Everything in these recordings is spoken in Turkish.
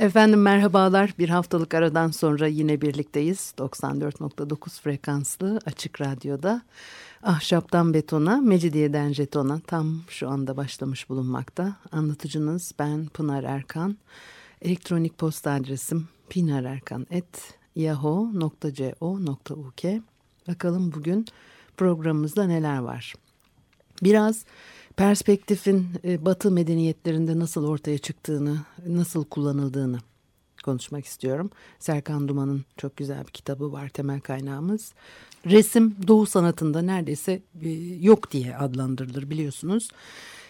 Efendim merhabalar. Bir haftalık aradan sonra yine birlikteyiz. 94.9 frekanslı Açık Radyo'da. Ahşaptan betona, Mecidiyeden jetona tam şu anda başlamış bulunmakta. Anlatıcınız ben Pınar Erkan. Elektronik posta adresim pinarerkan.yahoo.co.uk Bakalım bugün programımızda neler var. Biraz perspektifin e, batı medeniyetlerinde nasıl ortaya çıktığını, nasıl kullanıldığını konuşmak istiyorum. Serkan Duman'ın çok güzel bir kitabı var temel kaynağımız. Resim doğu sanatında neredeyse e, yok diye adlandırılır biliyorsunuz.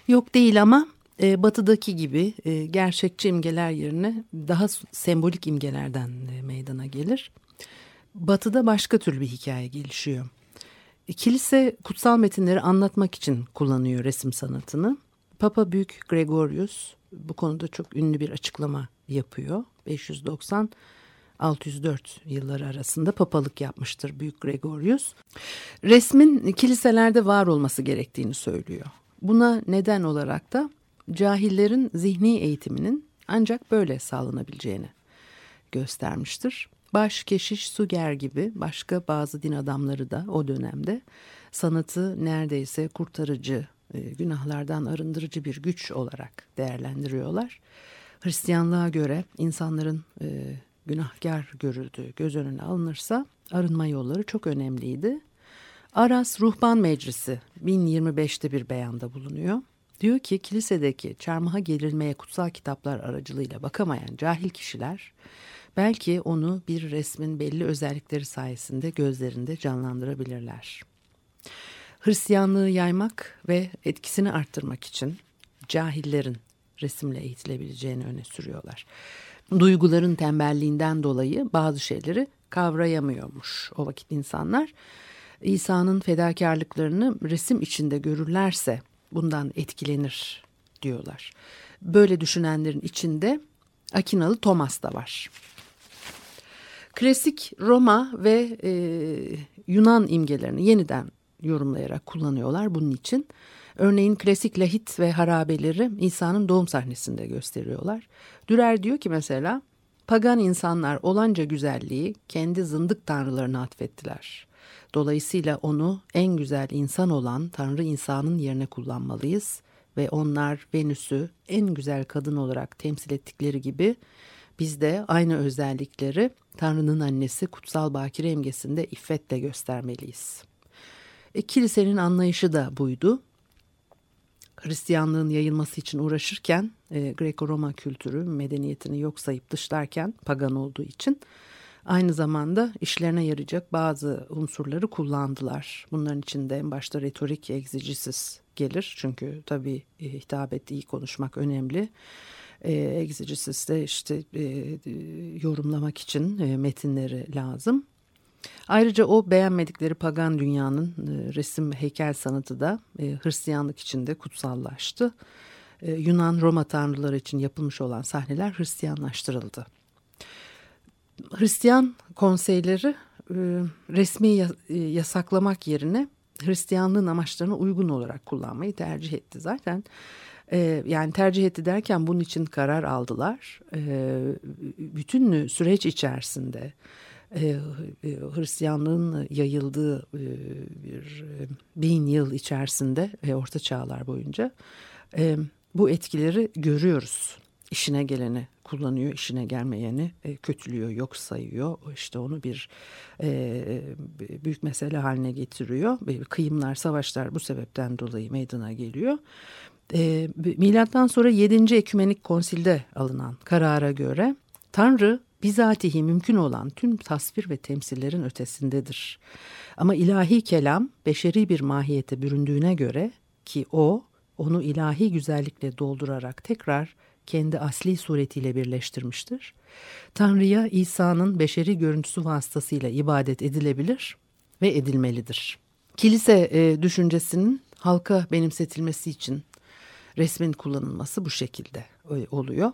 Yok değil ama e, batıdaki gibi gerçekçi imgeler yerine daha sembolik imgelerden meydana gelir. Batıda başka türlü bir hikaye gelişiyor. Kilise kutsal metinleri anlatmak için kullanıyor resim sanatını. Papa Büyük Gregorius bu konuda çok ünlü bir açıklama yapıyor. 590 604 yılları arasında papalık yapmıştır Büyük Gregorius. Resmin kiliselerde var olması gerektiğini söylüyor. Buna neden olarak da cahillerin zihni eğitiminin ancak böyle sağlanabileceğini göstermiştir. Baş Keşiş Suger gibi başka bazı din adamları da o dönemde sanatı neredeyse kurtarıcı, e, günahlardan arındırıcı bir güç olarak değerlendiriyorlar. Hristiyanlığa göre insanların e, günahkar görüldüğü göz önüne alınırsa arınma yolları çok önemliydi. Aras Ruhban Meclisi 1025'te bir beyanda bulunuyor. Diyor ki kilisedeki çarmıha gerilmeye kutsal kitaplar aracılığıyla bakamayan cahil kişiler Belki onu bir resmin belli özellikleri sayesinde gözlerinde canlandırabilirler. Hristiyanlığı yaymak ve etkisini arttırmak için cahillerin resimle eğitilebileceğini öne sürüyorlar. Duyguların tembelliğinden dolayı bazı şeyleri kavrayamıyormuş o vakit insanlar. İsa'nın fedakarlıklarını resim içinde görürlerse bundan etkilenir diyorlar. Böyle düşünenlerin içinde Akinalı Thomas da var. Klasik Roma ve e, Yunan imgelerini yeniden yorumlayarak kullanıyorlar bunun için. Örneğin klasik lahit ve harabeleri İsa'nın doğum sahnesinde gösteriyorlar. Dürer diyor ki mesela pagan insanlar olanca güzelliği kendi zındık tanrılarına atfettiler. Dolayısıyla onu en güzel insan olan Tanrı insanın yerine kullanmalıyız ve onlar Venüs'ü en güzel kadın olarak temsil ettikleri gibi biz de aynı özellikleri Tanrı'nın annesi Kutsal Bakire imgesinde iffetle göstermeliyiz. E, kilisenin anlayışı da buydu. Hristiyanlığın yayılması için uğraşırken e, Greco-Roma kültürü medeniyetini yok sayıp dışlarken pagan olduğu için aynı zamanda işlerine yarayacak bazı unsurları kullandılar. Bunların içinde en başta retorik egzegisis gelir çünkü tabii e, hitabet iyi konuşmak önemli e, exegesis'te işte e, yorumlamak için e, metinleri lazım. Ayrıca o beğenmedikleri pagan dünyanın e, resim heykel sanatı da e, Hristiyanlık içinde kutsallaştı. E, Yunan Roma tanrıları için yapılmış olan sahneler Hristiyanlaştırıldı. Hristiyan konseyleri e, resmi e, yasaklamak yerine Hristiyanlığın amaçlarına uygun olarak kullanmayı tercih etti. Zaten e, yani tercih etti derken bunun için karar aldılar. E, bütün süreç içerisinde e, Hristiyanlığın yayıldığı e, bir e, bin yıl içerisinde ve orta çağlar boyunca e, bu etkileri görüyoruz. İşine geleni kullanıyor, işine gelmeyeni e, kötülüyor, yok sayıyor. İşte onu bir e, büyük mesele haline getiriyor. Kıyımlar, savaşlar bu sebepten dolayı meydana geliyor. E, milattan sonra 7. Ekümenik Konsil'de alınan karara göre Tanrı bizatihi mümkün olan tüm tasvir ve temsillerin ötesindedir. Ama ilahi kelam beşeri bir mahiyete büründüğüne göre ki o onu ilahi güzellikle doldurarak tekrar kendi asli suretiyle birleştirmiştir. Tanrı'ya İsa'nın beşeri görüntüsü vasıtasıyla ibadet edilebilir ve edilmelidir. Kilise e, düşüncesinin halka benimsetilmesi için resmin kullanılması bu şekilde e, oluyor.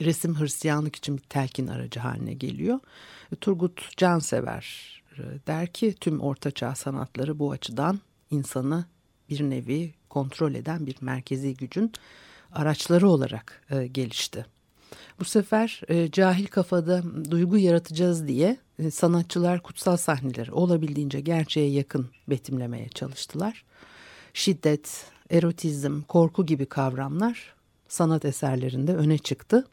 Resim Hristiyanlık için bir telkin aracı haline geliyor. Turgut Cansever e, der ki tüm ortaçağ sanatları bu açıdan insanı bir nevi kontrol eden bir merkezi gücün araçları olarak e, gelişti. Bu sefer e, cahil kafada duygu yaratacağız diye e, sanatçılar kutsal sahneleri olabildiğince gerçeğe yakın betimlemeye çalıştılar. Şiddet, erotizm, korku gibi kavramlar sanat eserlerinde öne çıktı.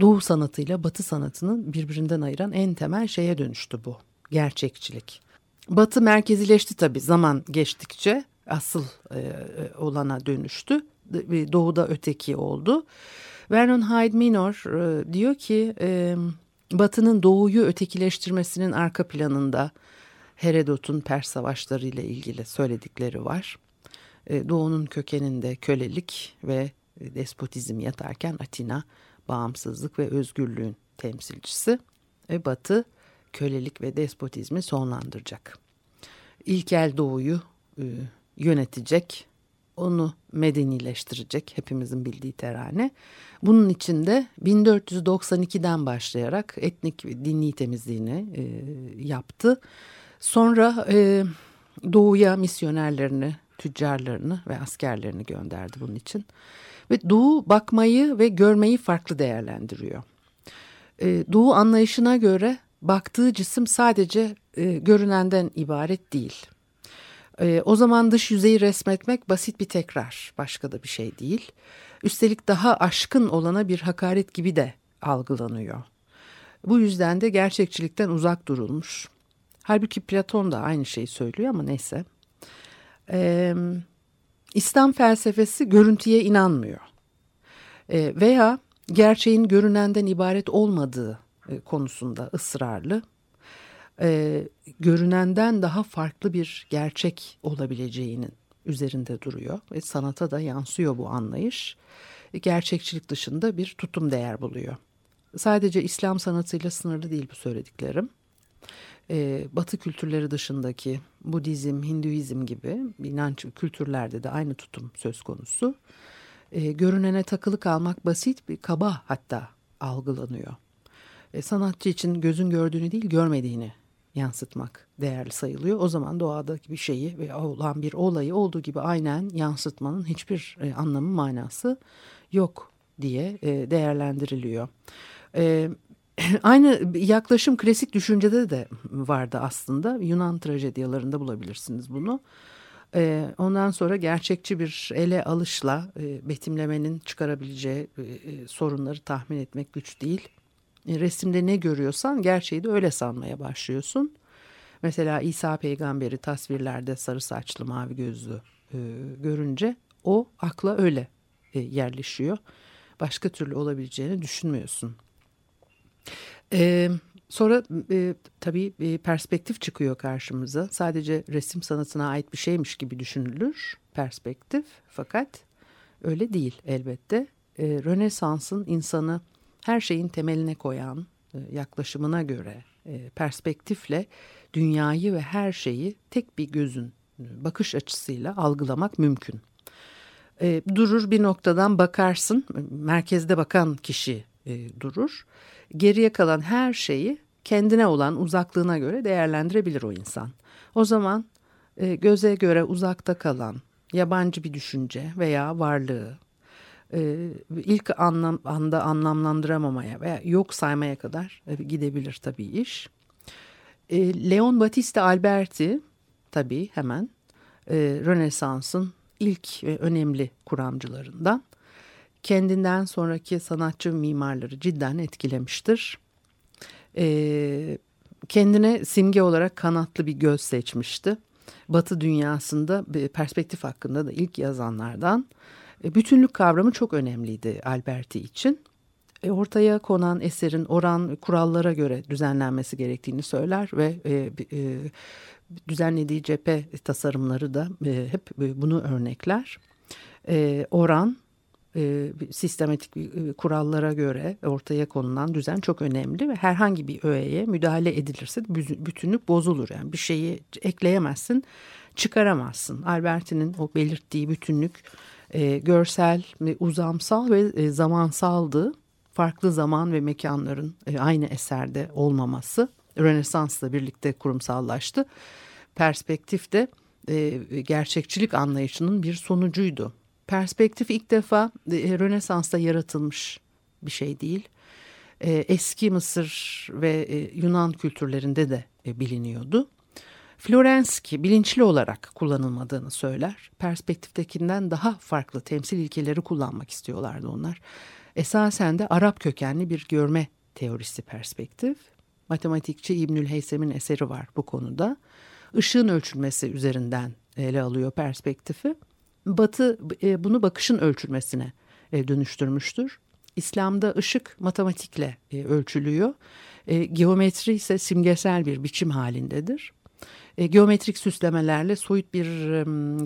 Doğu sanatıyla Batı sanatının birbirinden ayıran en temel şeye dönüştü bu. Gerçekçilik. Batı merkezileşti tabii zaman geçtikçe asıl e, olana dönüştü. Doğuda öteki oldu. Vernon Hyde Minor e, diyor ki e, Batı'nın Doğu'yu ötekileştirmesinin arka planında Herodot'un Pers savaşları ile ilgili söyledikleri var. E, Doğu'nun kökeninde kölelik ve despotizm yatarken Atina bağımsızlık ve özgürlüğün temsilcisi. E, Batı kölelik ve despotizmi sonlandıracak. İlkel Doğu'yu e, yönetecek, onu medenileştirecek hepimizin bildiği terane. Bunun için de 1492'den başlayarak etnik ve dini temizliğini e, yaptı. Sonra e, doğuya misyonerlerini, tüccarlarını ve askerlerini gönderdi bunun için. Ve doğu bakmayı ve görmeyi farklı değerlendiriyor. E, doğu anlayışına göre baktığı cisim sadece e, görünenden ibaret değil. E, o zaman dış yüzeyi resmetmek basit bir tekrar, başka da bir şey değil. Üstelik daha aşkın olana bir hakaret gibi de algılanıyor. Bu yüzden de gerçekçilikten uzak durulmuş. Halbuki Platon da aynı şeyi söylüyor ama neyse. Ee, İslam felsefesi görüntüye inanmıyor. Ee, veya gerçeğin görünenden ibaret olmadığı e, konusunda ısrarlı. Ee, görünenden daha farklı bir gerçek olabileceğinin üzerinde duruyor. ve sanata da yansıyor bu anlayış. Gerçekçilik dışında bir tutum değer buluyor. Sadece İslam sanatıyla sınırlı değil bu söylediklerim. Ee, Batı kültürleri dışındaki Budizm, Hinduizm gibi inanç kültürlerde de aynı tutum söz konusu. Ee, görünene takılı kalmak basit bir kaba hatta algılanıyor. Ee, sanatçı için gözün gördüğünü değil görmediğini yansıtmak değerli sayılıyor. O zaman doğadaki bir şeyi ve olan bir olayı olduğu gibi aynen yansıtmanın hiçbir e, anlamı manası yok diye e, değerlendiriliyor. E, aynı yaklaşım klasik düşüncede de vardı aslında. Yunan trajedyalarında bulabilirsiniz bunu. E, ondan sonra gerçekçi bir ele alışla e, betimlemenin çıkarabileceği e, e sorunları tahmin etmek güç değil. Resimde ne görüyorsan gerçeği de öyle sanmaya başlıyorsun. Mesela İsa peygamberi tasvirlerde sarı saçlı mavi gözlü görünce o akla öyle yerleşiyor. Başka türlü olabileceğini düşünmüyorsun. E, sonra e, tabii e, perspektif çıkıyor karşımıza. Sadece resim sanatına ait bir şeymiş gibi düşünülür perspektif. Fakat öyle değil elbette. E, Rönesans'ın insanı her şeyin temeline koyan e, yaklaşımına göre e, perspektifle dünyayı ve her şeyi tek bir gözün e, bakış açısıyla algılamak mümkün. Durur bir noktadan bakarsın, merkezde bakan kişi durur. Geriye kalan her şeyi kendine olan uzaklığına göre değerlendirebilir o insan. O zaman göze göre uzakta kalan yabancı bir düşünce veya varlığı e, ilk anlam, anda anlamlandıramamaya veya yok saymaya kadar e, gidebilir tabii iş. E, Leon Battista Alberti tabii hemen e, Rönesans'ın ilk ve önemli kuramcılarından. Kendinden sonraki sanatçı mimarları cidden etkilemiştir. E, kendine simge olarak kanatlı bir göz seçmişti. Batı dünyasında perspektif hakkında da ilk yazanlardan. E, bütünlük kavramı çok önemliydi Alberti için. E, ortaya konan eserin oran kurallara göre düzenlenmesi gerektiğini söyler ve e, e, düzenlediği cephe tasarımları da hep bunu örnekler. Oran, e, sistematik e, kurallara göre ortaya konulan düzen çok önemli ve herhangi bir öğeye müdahale edilirse bütünlük bozulur. Yani bir şeyi ekleyemezsin, çıkaramazsın. Alberti'nin o belirttiği bütünlük e, görsel, uzamsal ve zamansaldı. Farklı zaman ve mekanların aynı eserde olmaması Rönesans'la birlikte kurumsallaştı. Perspektif de gerçekçilik anlayışının bir sonucuydu. Perspektif ilk defa e, Rönesans'ta yaratılmış bir şey değil. E, eski Mısır ve e, Yunan kültürlerinde de biliniyordu. Florenski bilinçli olarak kullanılmadığını söyler. Perspektiftekinden daha farklı temsil ilkeleri kullanmak istiyorlardı onlar. Esasen de Arap kökenli bir görme teorisi perspektif. Matematikçi İbnül Heysem'in eseri var bu konuda. Işığın ölçülmesi üzerinden ele alıyor perspektifi. Batı e, bunu bakışın ölçülmesine e, dönüştürmüştür. İslam'da ışık matematikle e, ölçülüyor. Geometri ise simgesel bir biçim halindedir. Geometrik süslemelerle soyut bir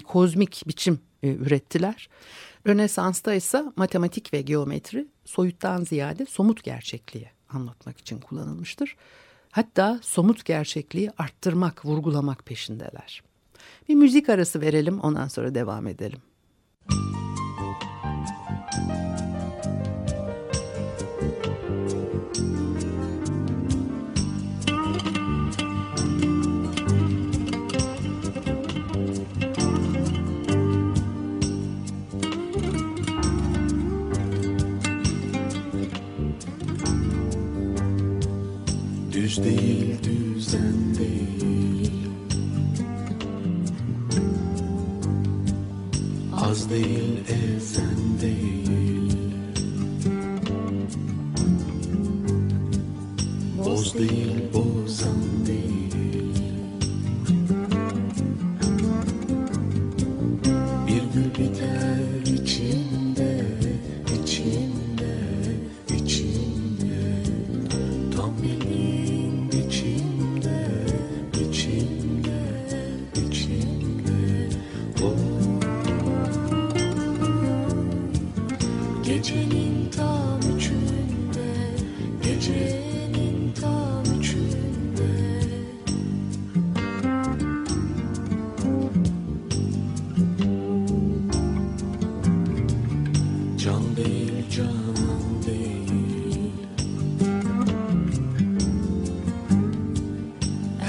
kozmik biçim ürettiler. Rönesans'ta ise matematik ve geometri soyuttan ziyade somut gerçekliği anlatmak için kullanılmıştır. Hatta somut gerçekliği arttırmak, vurgulamak peşindeler. Bir müzik arası verelim ondan sonra devam edelim. Düz değil Az değil ezen değil. Boz değil bozan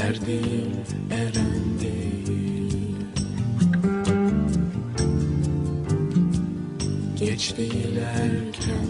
Er değil eren değil. Geç değil erken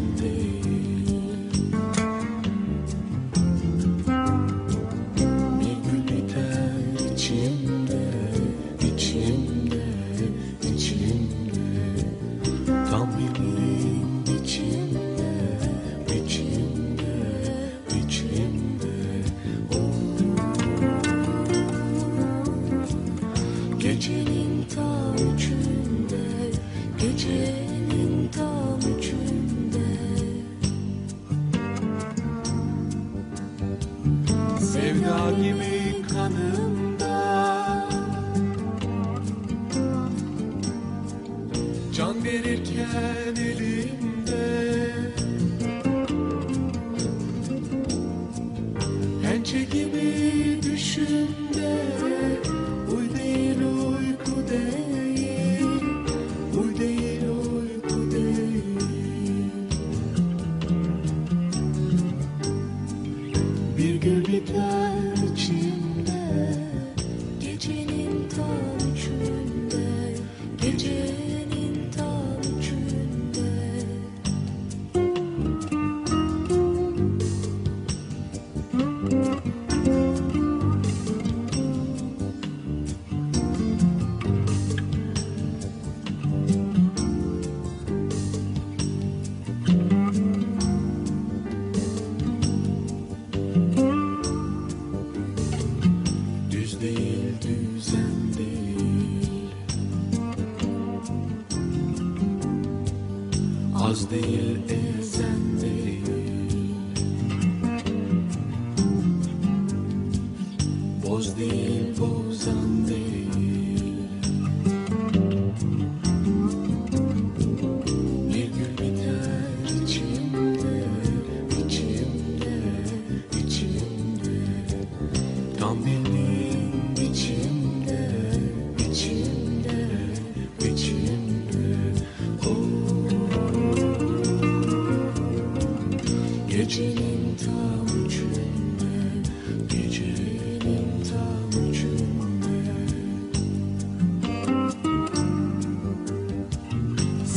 verirken elimde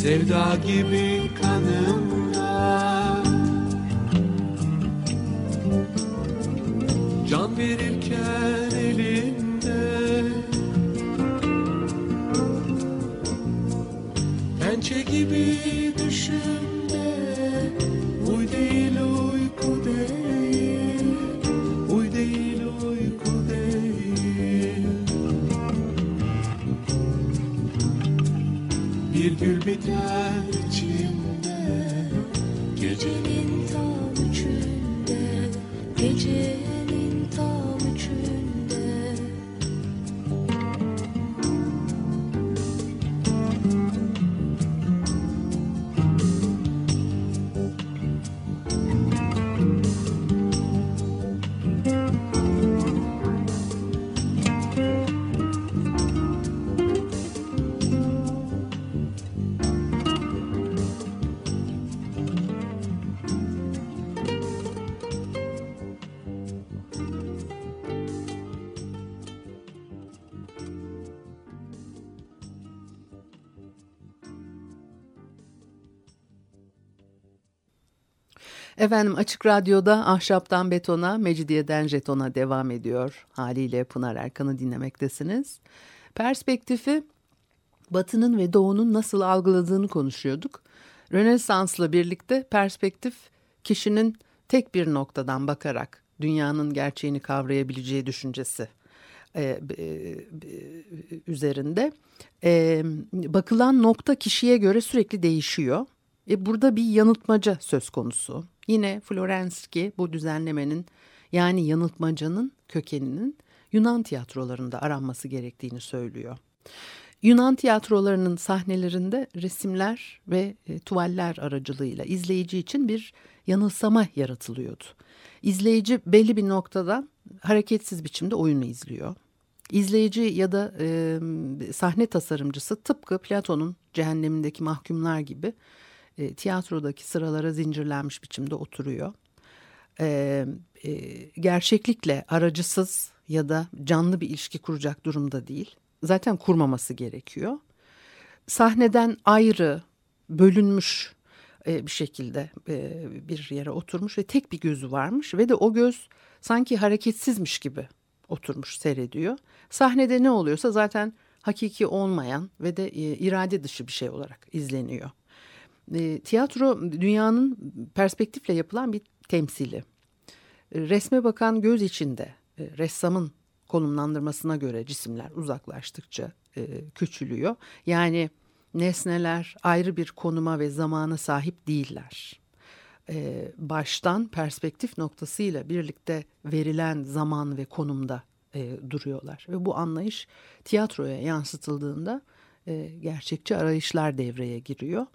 Sevda gibi kanımda. Can verirken elimde Pençe gibi düşümde gül biter Efendim Açık Radyo'da Ahşaptan Betona, Mecidiyeden Jeton'a devam ediyor. Haliyle Pınar Erkan'ı dinlemektesiniz. Perspektifi Batı'nın ve Doğu'nun nasıl algıladığını konuşuyorduk. Rönesans'la birlikte perspektif kişinin tek bir noktadan bakarak dünyanın gerçeğini kavrayabileceği düşüncesi e, e, üzerinde. E, bakılan nokta kişiye göre sürekli değişiyor. E, burada bir yanıltmaca söz konusu. Yine Florenski bu düzenlemenin yani yanıltmacanın kökeninin Yunan tiyatrolarında aranması gerektiğini söylüyor. Yunan tiyatrolarının sahnelerinde resimler ve e, tuvaller aracılığıyla izleyici için bir yanılsama yaratılıyordu. İzleyici belli bir noktada hareketsiz biçimde oyunu izliyor. İzleyici ya da e, sahne tasarımcısı tıpkı Platon'un cehennemindeki mahkumlar gibi e, tiyatrodaki sıralara zincirlenmiş biçimde oturuyor. E, e, gerçeklikle aracısız ya da canlı bir ilişki kuracak durumda değil. Zaten kurmaması gerekiyor. Sahneden ayrı, bölünmüş e, bir şekilde e, bir yere oturmuş ve tek bir gözü varmış ve de o göz sanki hareketsizmiş gibi oturmuş seyrediyor. Sahnede ne oluyorsa zaten hakiki olmayan ve de e, irade dışı bir şey olarak izleniyor. E, tiyatro dünyanın perspektifle yapılan bir temsili. E, resme bakan göz içinde e, ressamın konumlandırmasına göre cisimler uzaklaştıkça e, küçülüyor. Yani nesneler ayrı bir konuma ve zamana sahip değiller. E, baştan perspektif noktasıyla birlikte verilen zaman ve konumda e, duruyorlar. Ve bu anlayış tiyatroya yansıtıldığında e, gerçekçi arayışlar devreye giriyor.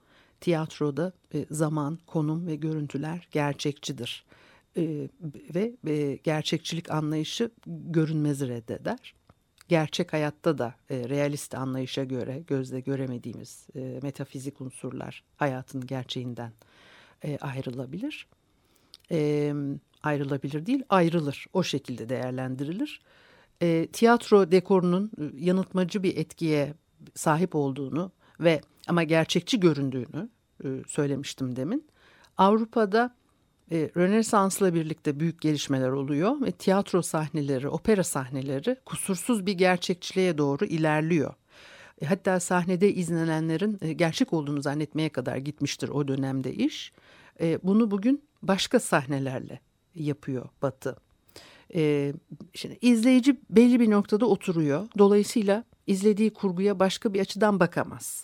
Tiyatroda e, zaman, konum ve görüntüler gerçekçidir. E, ve e, gerçekçilik anlayışı görünmezi reddeder. Gerçek hayatta da realist anlayışa göre gözle göremediğimiz metafizik unsurlar hayatın gerçeğinden ayrılabilir. Ayrılabilir değil, ayrılır. O şekilde değerlendirilir. Tiyatro dekorunun yanıltmacı bir etkiye sahip olduğunu ve ama gerçekçi göründüğünü e, söylemiştim demin. Avrupa'da e, Rönesans'la birlikte büyük gelişmeler oluyor ve tiyatro sahneleri, opera sahneleri kusursuz bir gerçekçiliğe doğru ilerliyor. E, hatta sahnede izlenenlerin e, gerçek olduğunu zannetmeye kadar gitmiştir o dönemde iş. E, bunu bugün başka sahnelerle yapıyor Batı. E, şimdi izleyici belli bir noktada oturuyor. Dolayısıyla izlediği kurguya başka bir açıdan bakamaz.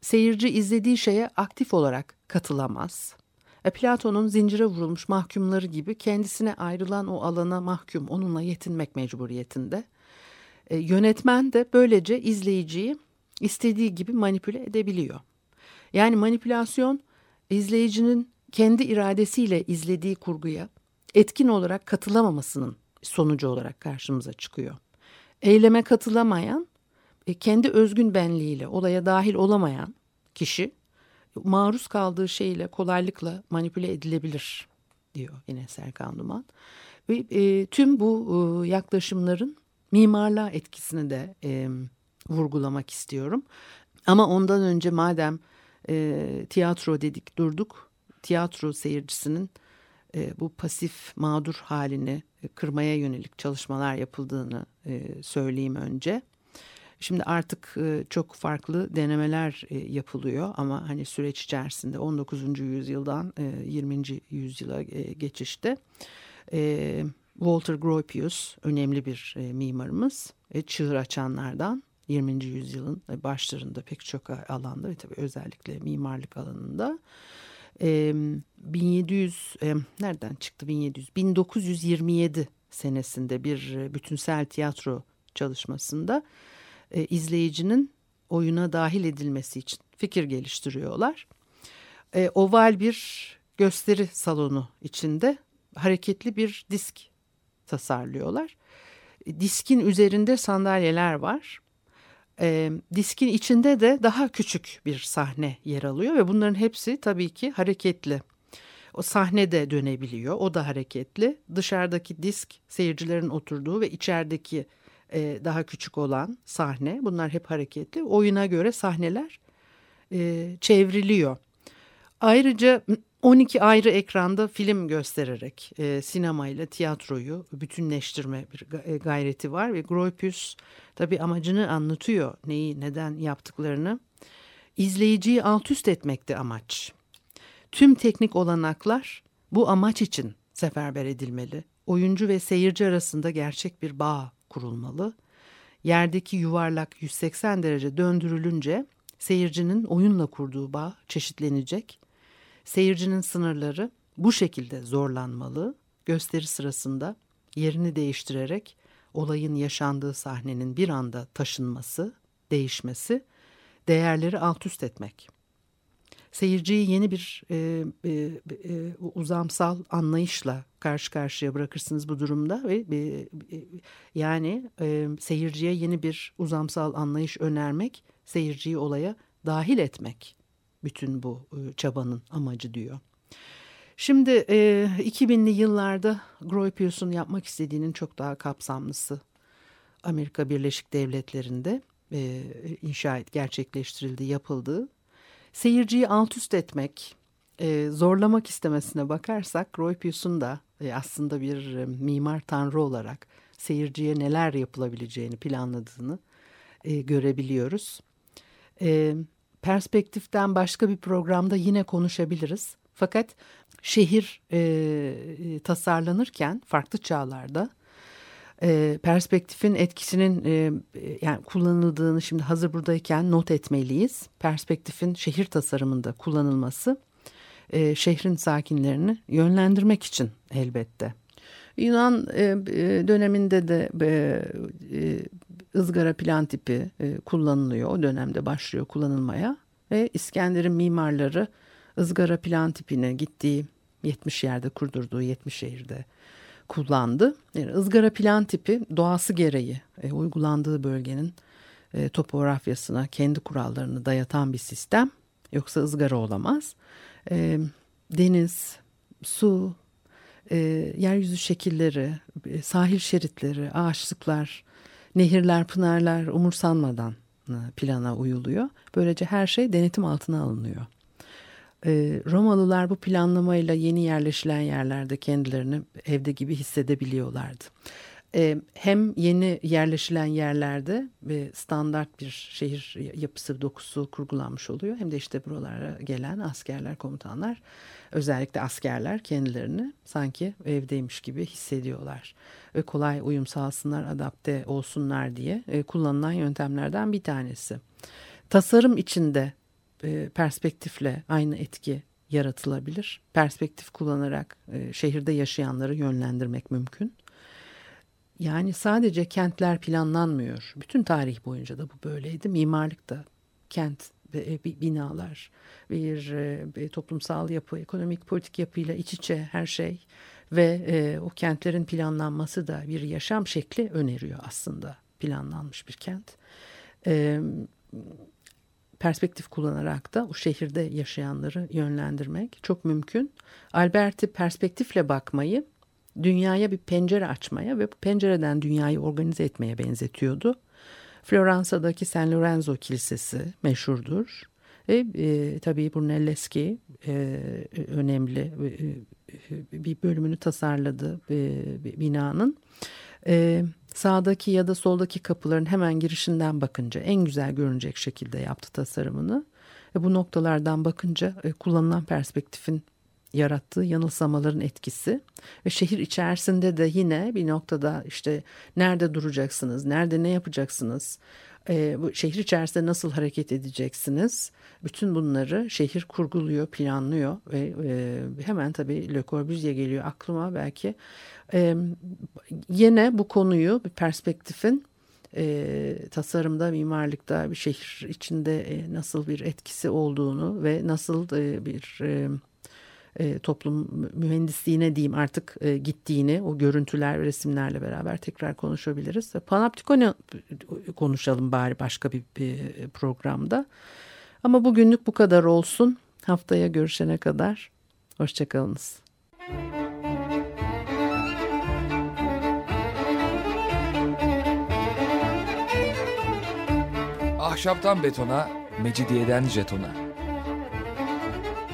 Seyirci izlediği şeye aktif olarak katılamaz. E, Platon'un zincire vurulmuş mahkumları gibi kendisine ayrılan o alana mahkum, onunla yetinmek mecburiyetinde. E, yönetmen de böylece izleyiciyi istediği gibi manipüle edebiliyor. Yani manipülasyon izleyicinin kendi iradesiyle izlediği kurguya etkin olarak katılamamasının sonucu olarak karşımıza çıkıyor. Eyleme katılamayan, kendi özgün benliğiyle olaya dahil olamayan kişi maruz kaldığı şeyle kolaylıkla manipüle edilebilir. diyor yine Serkan Duman. Ve e, tüm bu e, yaklaşımların mimarlığa etkisini de e, vurgulamak istiyorum. Ama ondan önce madem e, tiyatro dedik durduk, tiyatro seyircisinin e, bu pasif mağdur halini e, kırmaya yönelik çalışmalar yapıldığını e, söyleyeyim önce. Şimdi artık e, çok farklı denemeler e, yapılıyor ama hani süreç içerisinde 19. yüzyıldan e, 20. yüzyıla e, geçişte e, Walter Gropius önemli bir mimarımız, çığır açanlardan 20. yüzyılın başlarında pek çok alanda ve tabii özellikle mimarlık alanında. E, 1700 e, nereden çıktı 1700 1927 senesinde bir bütünsel tiyatro çalışmasında e, izleyicinin oyuna dahil edilmesi için fikir geliştiriyorlar. E, oval bir gösteri salonu içinde hareketli bir disk tasarlıyorlar. E, diskin üzerinde sandalyeler var. E, diskin içinde de daha küçük bir sahne yer alıyor ve bunların hepsi tabii ki hareketli. O sahne de dönebiliyor, o da hareketli. Dışarıdaki disk seyircilerin oturduğu ve içerideki e, daha küçük olan sahne bunlar hep hareketli. Oyuna göre sahneler e, çevriliyor. Ayrıca 12 ayrı ekranda film göstererek e, sinemayla tiyatroyu bütünleştirme bir e, gayreti var ve Gropius tabi amacını anlatıyor neyi neden yaptıklarını. İzleyiciyi alt üst etmekti amaç. Tüm teknik olanaklar bu amaç için seferber edilmeli. Oyuncu ve seyirci arasında gerçek bir bağ kurulmalı. Yerdeki yuvarlak 180 derece döndürülünce seyircinin oyunla kurduğu bağ çeşitlenecek. Seyircinin sınırları bu şekilde zorlanmalı. Gösteri sırasında yerini değiştirerek olayın yaşandığı sahnenin bir anda taşınması, değişmesi, değerleri alt üst etmek seyirciyi yeni bir e, e, e, uzamsal anlayışla karşı karşıya bırakırsınız bu durumda ve e, e, yani e, seyirciye yeni bir uzamsal anlayış önermek, seyirciyi olaya dahil etmek bütün bu e, çabanın amacı diyor. Şimdi e, 2000'li yıllarda Gropius'un yapmak istediğinin çok daha kapsamlısı Amerika Birleşik Devletleri'nde e, inşa et, gerçekleştirildi, yapıldı Seyirciyi alt üst etmek, e, zorlamak istemesine bakarsak Gropius'un da e, aslında bir e, mimar tanrı olarak seyirciye neler yapılabileceğini planladığını e, görebiliyoruz. E, perspektiften başka bir programda yine konuşabiliriz. Fakat şehir e, e tasarlanırken farklı çağlarda e, perspektifin etkisinin e, yani kullanıldığını şimdi hazır buradayken not etmeliyiz. Perspektifin şehir tasarımında kullanılması e, şehrin sakinlerini yönlendirmek için elbette. Yunan e, e döneminde de e, e, ızgara plan tipi e, kullanılıyor. O dönemde başlıyor kullanılmaya ve İskender'in mimarları ızgara plan tipine gittiği 70 yerde kurdurduğu 70 şehirde kullandı. Yani ızgara plan tipi doğası gereği e, uygulandığı bölgenin e, topografyasına kendi kurallarını dayatan bir sistem. Yoksa ızgara olamaz. E, deniz, su, e, yeryüzü şekilleri, e, sahil şeritleri, ağaçlıklar, nehirler, pınarlar umursanmadan e, plana uyuluyor. Böylece her şey denetim altına alınıyor. Ee, Romalılar bu planlamayla yeni yerleşilen yerlerde kendilerini evde gibi hissedebiliyorlardı. Ee, hem yeni yerleşilen yerlerde standart bir şehir yapısı dokusu kurgulanmış oluyor hem de işte buralara gelen askerler komutanlar özellikle askerler kendilerini sanki evdeymiş gibi hissediyorlar ve kolay uyum sağlasınlar adapte olsunlar diye e, kullanılan yöntemlerden bir tanesi. Tasarım içinde e, perspektifle aynı etki yaratılabilir. Perspektif kullanarak e, şehirde yaşayanları yönlendirmek mümkün. Yani sadece kentler planlanmıyor. Bütün tarih boyunca da bu böyleydi. Mimarlık da kent ve binalar, bir, bir toplumsal yapı, ekonomik politik yapıyla iç içe her şey ve e, o kentlerin planlanması da bir yaşam şekli öneriyor aslında planlanmış bir kent. E, perspektif kullanarak da o şehirde yaşayanları yönlendirmek çok mümkün. Alberti perspektifle bakmayı dünyaya bir pencere açmaya ve bu pencereden dünyayı organize etmeye benzetiyordu. Floransa'daki San Lorenzo Kilisesi meşhurdur. Ve e, tabii Brunelleschi e, önemli e, bir bölümünü tasarladı e, binanın. E, sağdaki ya da soldaki kapıların hemen girişinden bakınca en güzel görünecek şekilde yaptı tasarımını. Ve bu noktalardan bakınca e, kullanılan perspektifin yarattığı yanılsamaların etkisi ve şehir içerisinde de yine bir noktada işte nerede duracaksınız, nerede ne yapacaksınız, e, bu şehir içerisinde nasıl hareket edeceksiniz? Bütün bunları şehir kurguluyor, planlıyor ve e, hemen tabii Le Corbusier geliyor aklıma belki. E, yine bu konuyu bir perspektifin e, tasarımda, mimarlıkta bir şehir içinde e, nasıl bir etkisi olduğunu ve nasıl e, bir e, e, toplum mühendisliğine diyeyim artık e, gittiğini o görüntüler resimlerle beraber tekrar konuşabiliriz. Panoptikon'u konuşalım bari başka bir, bir programda. Ama bugünlük bu kadar olsun. Haftaya görüşene kadar hoşçakalınız. Ahşaptan betona, mecidiyeden jetona.